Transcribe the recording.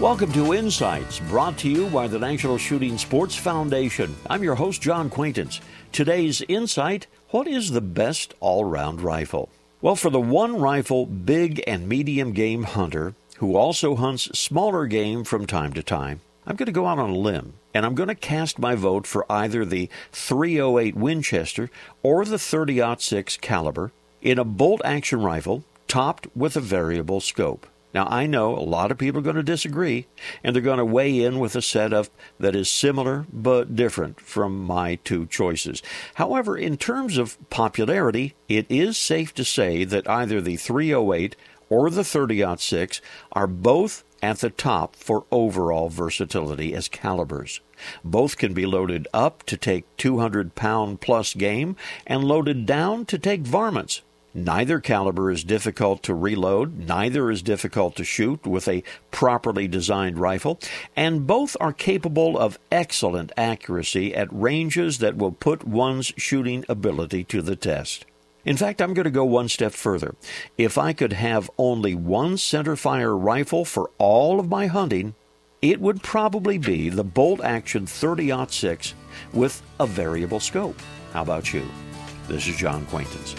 Welcome to Insights, brought to you by the National Shooting Sports Foundation. I'm your host, John Quaintance. Today's Insight What is the best all round rifle? Well, for the one rifle big and medium game hunter who also hunts smaller game from time to time, I'm going to go out on a limb and I'm going to cast my vote for either the 308 Winchester or the 30 6 caliber in a bolt action rifle topped with a variable scope. Now, I know a lot of people are going to disagree, and they're going to weigh in with a setup that is similar but different from my two choices. However, in terms of popularity, it is safe to say that either the 308 or the 30 6 are both at the top for overall versatility as calibers. Both can be loaded up to take 200 pound plus game and loaded down to take varmints Neither caliber is difficult to reload, neither is difficult to shoot with a properly designed rifle, and both are capable of excellent accuracy at ranges that will put one's shooting ability to the test. In fact, I'm going to go one step further. If I could have only one centerfire rifle for all of my hunting, it would probably be the bolt action 30 6 with a variable scope. How about you? This is John Quaintance.